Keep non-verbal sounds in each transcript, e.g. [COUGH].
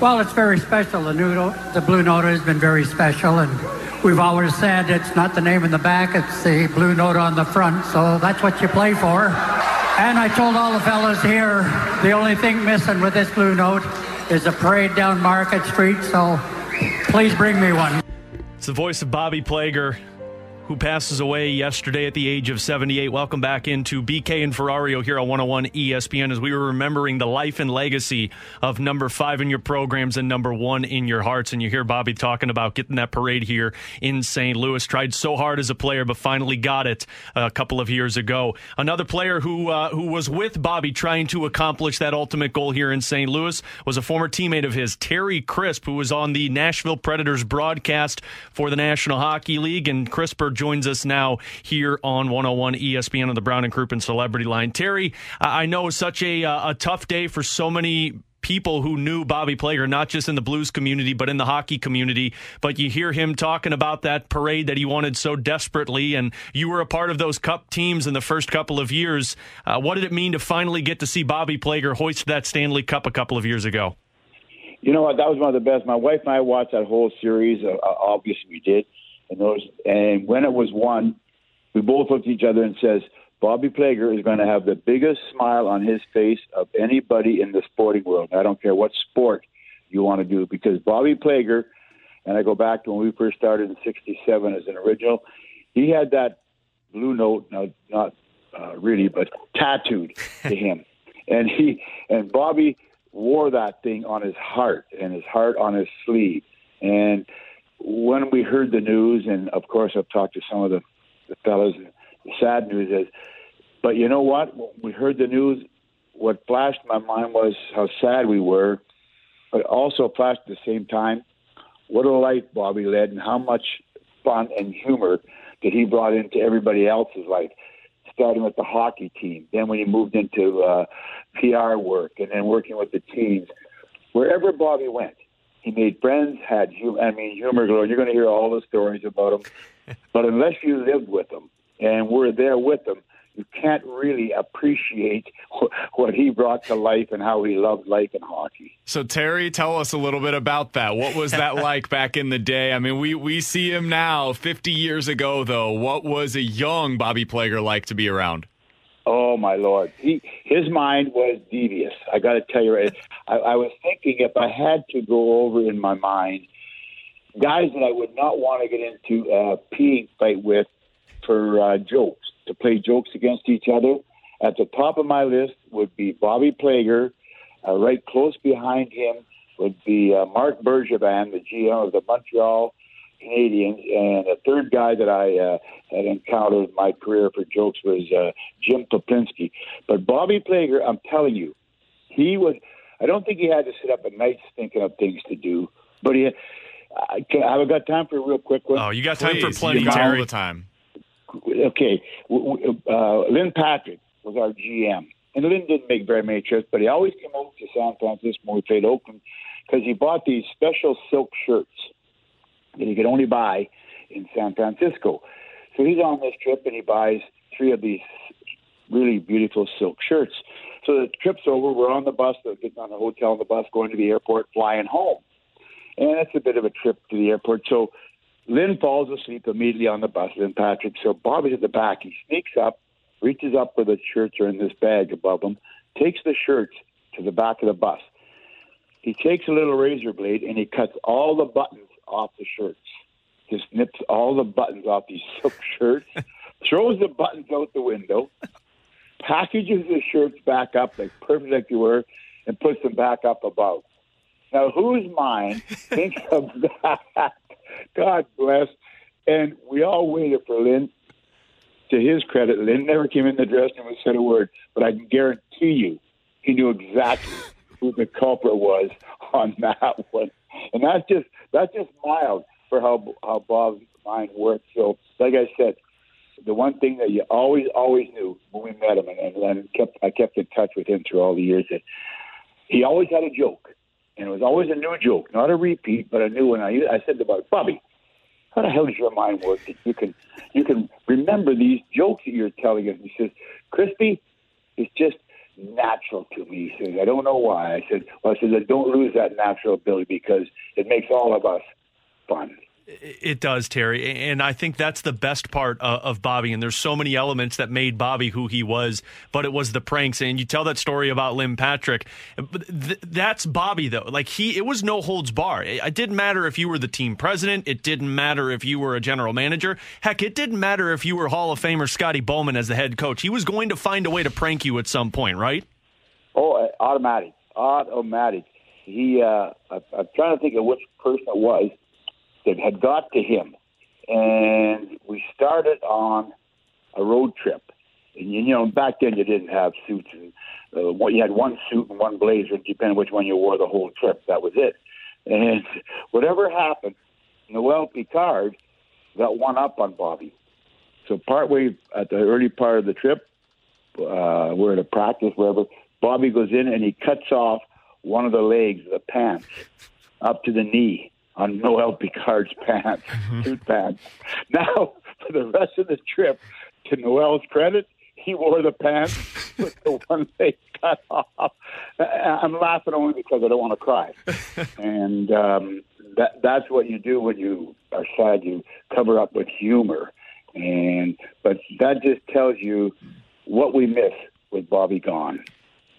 Well, it's very special. The new, the Blue Note has been very special, and we've always said it's not the name in the back; it's the Blue Note on the front. So that's what you play for. And I told all the fellas here, the only thing missing with this Blue Note is a parade down Market Street. So please bring me one. It's the voice of Bobby Plager, who passes away yesterday at the age of 78. Welcome back into BK and Ferrario here on 101 ESPN as we were remembering the life and legacy of number five in your programs and number one in your hearts. And you hear Bobby talking about getting that parade here in St. Louis. Tried so hard as a player, but finally got it a couple of years ago. Another player who uh, who was with Bobby trying to accomplish that ultimate goal here in St. Louis was a former teammate of his, Terry Crisp, who was on the Nashville Predators broadcast for the National Hockey League. And Crisper joins us now here on 101 ESPN on the Brown and Crouppen Celebrity Line. Terry, I know such a, uh, a tough day for so many people who knew Bobby Plager, not just in the blues community, but in the hockey community. But you hear him talking about that parade that he wanted so desperately, and you were a part of those cup teams in the first couple of years. Uh, what did it mean to finally get to see Bobby Plager hoist that Stanley Cup a couple of years ago? You know what? That was one of the best. My wife and I watched that whole series. Uh, obviously, we did. And those, and when it was won, we both looked at each other and says, Bobby Plager is going to have the biggest smile on his face of anybody in the sporting world. I don't care what sport you want to do because Bobby Plager, and I go back to when we first started in '67 as an original, he had that blue note, now not uh, really, but tattooed to him, [LAUGHS] and he and Bobby wore that thing on his heart and his heart on his sleeve, and when we heard the news, and of course I've talked to some of the, the the sad news is, but you know what? When we heard the news, what flashed my mind was how sad we were, but also flashed at the same time what a life Bobby led and how much fun and humor that he brought into everybody else's life. Starting with the hockey team, then when he moved into uh, PR work, and then working with the teams, wherever Bobby went, he made friends, had humor. I mean, humor galore. You're going to hear all the stories about him, [LAUGHS] but unless you lived with him and were there with him, you can't really appreciate what he brought to life and how he loved life and hockey. So Terry, tell us a little bit about that. What was that [LAUGHS] like back in the day? I mean, we we see him now. Fifty years ago, though, what was a young Bobby Plager like to be around? Oh my lord, he his mind was devious. I got to tell you, I, I was thinking if I had to go over in my mind guys that I would not want to get into a peeing fight with for uh, jokes to play jokes against each other. At the top of my list would be Bobby Plager. Uh, right close behind him would be uh, Marc Bergevin, the GM of the Montreal Canadiens, and a third guy that I uh, had encountered in my career for jokes was uh, Jim Poplinski. But Bobby Plager, I'm telling you, he was. I don't think he had to sit up at nights thinking of things to do, but he. I, have got time for a real quick one. Oh, you got time Please. for plenty, You got Terry. all All the time. okay, w- w- uh, Lynn Patrick was our GM, and Lynn didn't make very many trips, but he always came over to San Francisco when we played Oakland because he bought these special silk shirts that he could only buy in San Francisco. So he's on this trip and he buys three of these really beautiful silk shirts. So the trip's over. We're on the bus, we're getting on the hotel on the bus, going to the airport, flying home. And that's a bit of a trip to the airport. So Lynn falls asleep immediately on the bus, Lynn Patrick. So Bobby's at the back. He sneaks up, reaches up where the shirts are in this bag above him, takes the shirts to the back of the bus. He takes a little razor blade and he cuts all the buttons off the shirts. Just nips all the buttons off these [LAUGHS] silk shirts, throws the buttons out the window, packages the shirts back up like perfect like they were, and puts them back up above. Now, whose mind [LAUGHS] thinks of that? God bless. And we all waited for Lynn. To his credit, Lynn never came in the dressing room and said a word, but I can guarantee you he knew exactly who the culprit was on that one. And that's just that's just mild for how how Bob's mind works. So, like I said, the one thing that you always always knew when we met him, and, and kept I kept in touch with him through all the years, that he always had a joke, and it was always a new joke, not a repeat, but a new one. I I said about Bobby, how the hell does your mind work that you can you can remember these jokes that you're telling us? He says, Crispy, it's just natural to me. He says, I don't know why. I said, well, I said, don't lose that natural ability because it makes all of us fun. It does, Terry, and I think that's the best part of Bobby. And there's so many elements that made Bobby who he was, but it was the pranks. And you tell that story about Lynn Patrick, that's Bobby though. Like he, it was no holds bar. It didn't matter if you were the team president. It didn't matter if you were a general manager. Heck, it didn't matter if you were Hall of Famer Scotty Bowman as the head coach. He was going to find a way to prank you at some point, right? Oh, automatic, automatic. He, uh, I'm trying to think of which person it was that had got to him, and we started on a road trip. And you know, back then you didn't have suits, and uh, what you had one suit and one blazer, depending which one you wore the whole trip. That was it. And [LAUGHS] whatever happened, Noel Picard got one up on Bobby. So partway at the early part of the trip, uh, we're at a practice, wherever. Bobby goes in and he cuts off one of the legs, the pants, up to the knee on Noel Picard's pants, mm-hmm. suit pants. [LAUGHS] Now, for the rest of the trip, to Noel's credit, he wore the pants [LAUGHS] with the one leg cut off. I'm laughing only because I don't want to cry. [LAUGHS] and um, that that's what you do when you are sad. You cover up with humor. And but that just tells you what we miss with Bobby gone.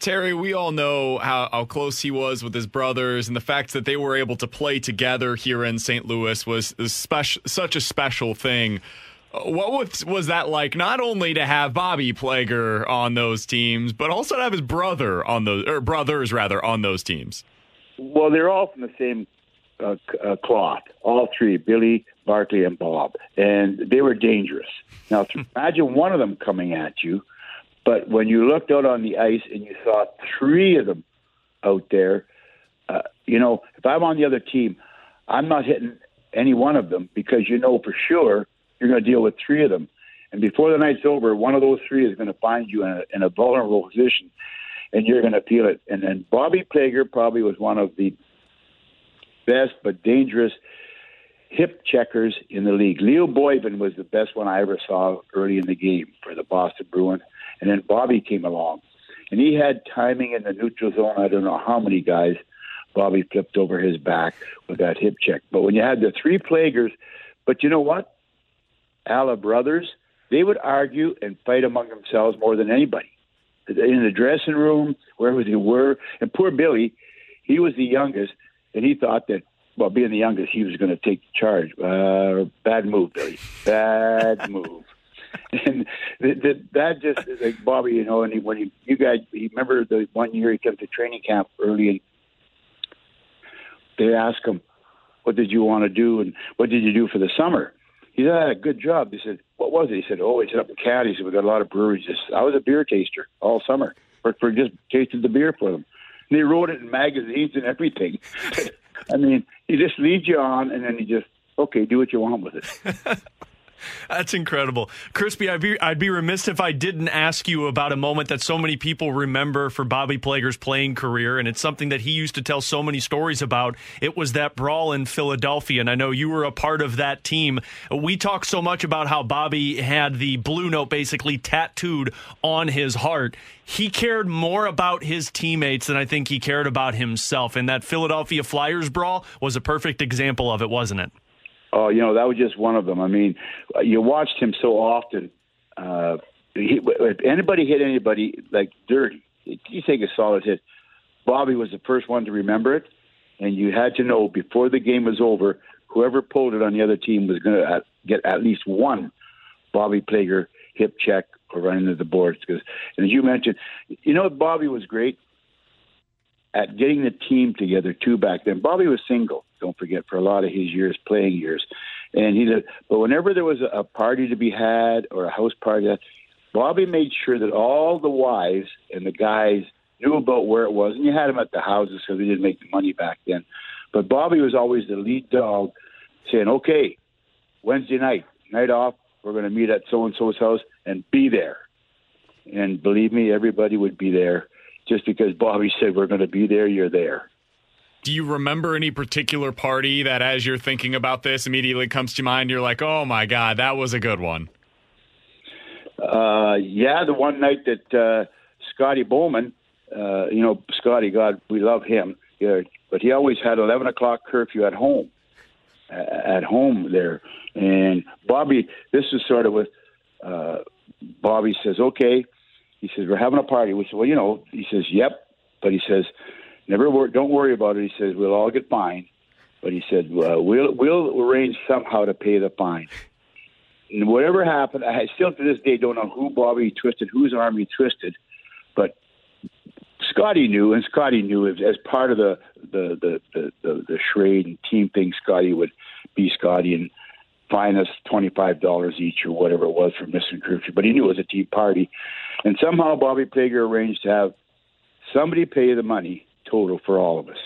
Terry, we all know how, how, close he was with his brothers, and the fact that they were able to play together here in St. Louis was, special, such a special thing. Uh, what was, was that like? Not only to have Bobby Plager on those teams, but also to have his brother on those, or brothers rather, on those teams. Well, they're all from the same uh, uh, cloth. All three, Billy, Barclay, and Bob, and they were dangerous. Now, [LAUGHS] imagine one of them coming at you but when you looked out on the ice and you saw three of them out there, uh, you know, if I'm on the other team, I'm not hitting any one of them because you know for sure you're going to deal with three of them. And before the night's over, one of those three is going to find you in a, in a vulnerable position, and you're going to feel it. And then Bobby Plager probably was one of the best but dangerous hip checkers in the league. Leo Boivin was the best one I ever saw early in the game for the Boston Bruins. And then Bobby came along, and he had timing in the neutral zone. I don't know how many guys Bobby flipped over his back with that hip check. But when you had the three Plagers, but you know what? Alla brothers, they would argue and fight among themselves more than anybody. In the dressing room, wherever they were. And poor Billy, he was the youngest, and he thought that well, being the youngest, he was going to take charge. Uh, bad move, Billy. Bad [LAUGHS] move. [LAUGHS] and that, that just like Bobby, you know, and he, when he, you guys, you remember the one year he came to training camp early, and they asked him, "What did you want to do, and what did you do for the summer?" He said, "I had a "Good job." They said, "What was it?" He said, "Oh, he said up in Canada. He said we got a lot of breweries. Just I was a beer taster all summer, for, for just tasted the beer for them." And they wrote it in magazines and everything. [LAUGHS] I mean, he just leads you on, and then he just okay, do what you want with it. [LAUGHS] That's incredible. Crispy, I'd be, I'd be remiss if I didn't ask you about a moment that so many people remember for Bobby Plager's playing career, and it's something that he used to tell so many stories about. It was that brawl in Philadelphia, and I know you were a part of that team. We talk so much about how Bobby had the blue note basically tattooed on his heart. He cared more about his teammates than I think he cared about himself, and that Philadelphia Flyers brawl was a perfect example of it, wasn't it? Oh, you know, that was just one of them. I mean, you watched him so often uh, he, if anybody hit anybody like dirty, you take a solid hit. Bobby was the first one to remember it, and you had to know before the game was over, whoever pulled it on the other team was going to get at least one Bobby Plager hip check or run into the boards. Because, and as you mentioned, you know, Bobby was great at getting the team together too back then. Bobby was single, don't forget, for a lot of his years, playing years. And he did, but whenever there was a party to be had or a house party, Bobby made sure that all the wives and the guys knew about where it was, and you had them at the houses because they didn't make the money back then. But Bobby was always the lead dog, saying, "Okay, Wednesday night, night off, we're going to meet at so and so's house and be there." And believe me, everybody would be there. Just because Bobby said we're going to be there, you're there. Do you remember any particular party that, as you're thinking about this, immediately comes to mind? You're like, "Oh my god, that was a good one." Uh, yeah, the one night that uh, Scotty Bowman, uh, you know, Scotty, God, we love him, yeah, but he always had 11 o'clock curfew at home, at home there. And Bobby, this is sort of with, uh, Bobby says, okay. He says, we're having a party. We said, well, you know, he says, yep. But he says, never worry, don't worry about it. He says, we'll all get fined. But he said, uh, we'll, we'll arrange somehow to pay the fine. And whatever happened, I still to this day don't know who Bobby twisted, whose arm he twisted, but Scotty knew, and Scotty knew as, as part of the the the the, the, the charade and team thing. Scotty would be Scotty and fine us twenty five dollars each or whatever it was for curfew. But he knew it was a tea party, and somehow Bobby Plager arranged to have somebody pay the money total for all of us.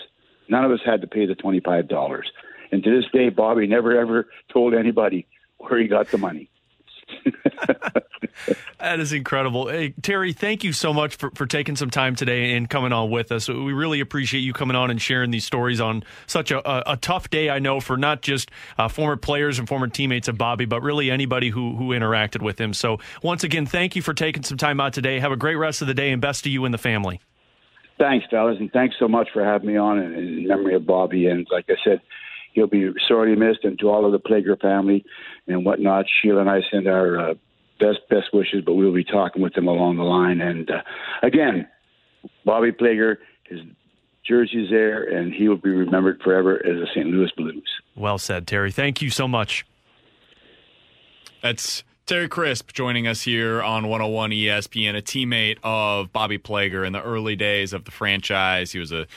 None of us had to pay the twenty five dollars. And to this day, Bobby never ever told anybody [LAUGHS] where he got the money. [LAUGHS] that is incredible. Hey, Terry, thank you so much for, for taking some time today and coming on with us. We really appreciate you coming on and sharing these stories on such a, a, a tough day, I know, for not just uh, former players and former teammates of Bobby, but really anybody who, who interacted with him. So, once again, thank you for taking some time out today. Have a great rest of the day and best to you and the family. Thanks, fellas, and thanks so much for having me on in, in memory of Bobby. And like I said, he'll be sorely missed, and to all of the Plager family and whatnot, Sheila and I send our uh, best best wishes. But we'll be talking with them along the line. And uh, again, Bobby Plager, his jersey's there, and he will be remembered forever as a St. Louis Blues. Well said, Terry. Thank you so much. That's Terry Crisp joining us here on 101 ESPN, a teammate of Bobby Plager in the early days of the franchise. He was a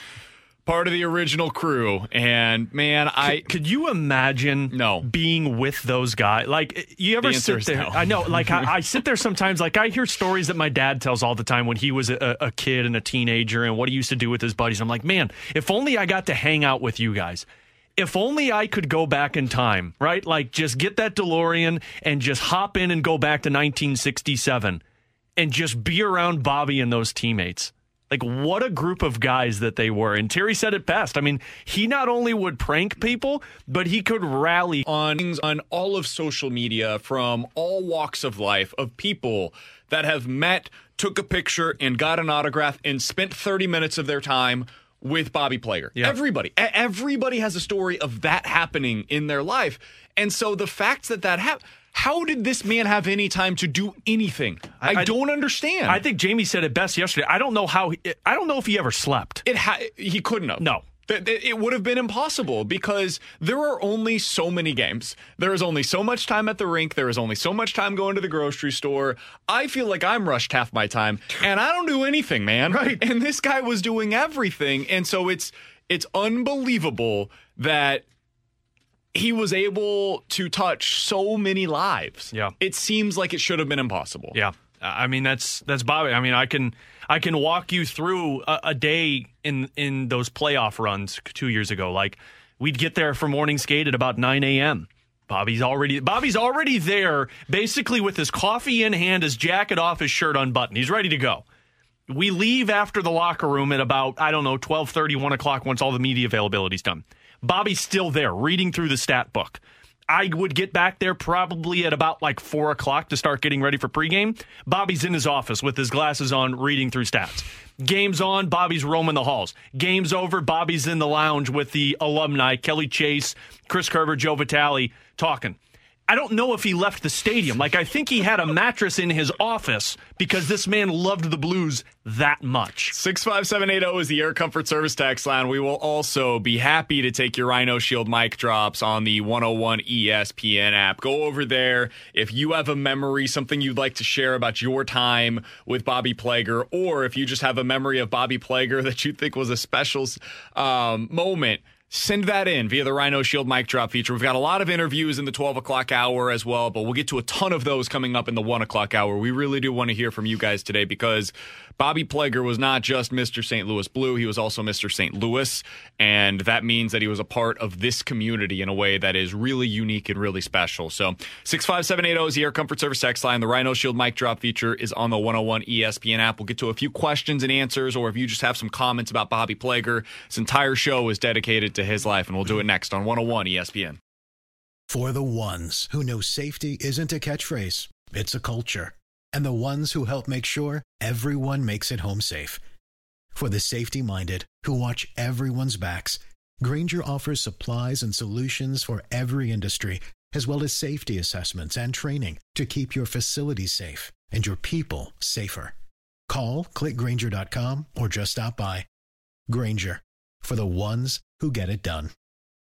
part of the original crew. And man, I could, could you imagine no being with those guys? Like you ever the sit there? No. I know, like I, I, sit there [LAUGHS] sometimes. Like I hear stories that my dad tells all the time when he was a, a kid and a teenager, and what he used to do with his buddies. I'm like, man, if only I got to hang out with you guys. If only I could go back in time, right? Like just get that DeLorean and just hop in and go back to 1967 and just be around Bobby and those teammates. Like, what a group of guys that they were. And Terry said it best. I mean, he not only would prank people, but he could rally on, things on all of social media from all walks of life of people that have met, took a picture, and got an autograph and spent 30 minutes of their time with Bobby Plager. Yeah. Everybody, everybody has a story of that happening in their life. And so the fact that that happened, how did this man have any time to do anything? I, I, don't understand. I think Jamie said it best yesterday. I don't know how. He, I don't know if he ever slept. It ha- he couldn't have. No. It would have been impossible because there are only so many games. There is only so much time at the rink. There is only so much time going to the grocery store. I feel like I'm rushed half my time, and I don't do anything, man. Right. And this guy was doing everything, and so it's it's unbelievable that he was able to touch so many lives. Yeah. It seems like it should have been impossible. Yeah. I mean that's that's Bobby. I mean I can I can walk you through a, a, day in in those playoff runs two years ago. Like we'd get there for morning skate at about nine a.m. Bobby's already Bobby's already there, basically with his coffee in hand, his jacket off, his shirt unbuttoned. He's ready to go. We leave after the locker room at about I don't know 12:30, 1 o'clock once all the media availability's done. Bobby's still there reading through the stat book. I would get back there probably at about like four o'clock to start getting ready for pregame. Bobby's in his office with his glasses on, reading through stats. Game's on, Bobby's roaming the halls. Game's over, Bobby's in the lounge with the alumni, Kelly Chase, Chris Kerber, Joe Vitale, talking. I don't know if he left the stadium. Like, I think he had a mattress in his office because this man loved the Blues that much. 65780 is the Air Comfort Service tax line. We will also be happy to take your Rhino Shield mic drops on the 101 ESPN app. Go over there. If you have a memory, something you'd like to share about your time with Bobby Plager, or if you just have a memory of Bobby Plager [LAUGHS] that you think was a special um, moment, send that in via the Rhino Shield mic drop feature. We've got a lot of interviews in the 12 o'clock hour as well, but we'll get to a ton of those coming up in the 1 o'clock hour. We really do want to hear from you guys today because Bobby Plager was not just Mr. St. Louis Blue, he was also Mr. St. Louis. And that means that he was a part of this community in a way that is really unique and really special. So 65780 is the Air Comfort Service text line. The Rhino Shield mic drop feature is on the 101 ESPN app. We'll get to a few questions and answers, or if you just have some comments about Bobby Plager, this entire show is dedicated to his life, and we'll do it next on 101 ESPN. For the ones who know safety isn't a catchphrase, it's a culture and the ones who help make sure everyone makes it home safe. For the safety minded who watch everyone's backs, Grainger offers supplies and solutions for every industry, as well as safety assessments and training to keep your facility safe and your people safer. Call clickgrainger.com or just stop by. Grainger for the ones who get it done.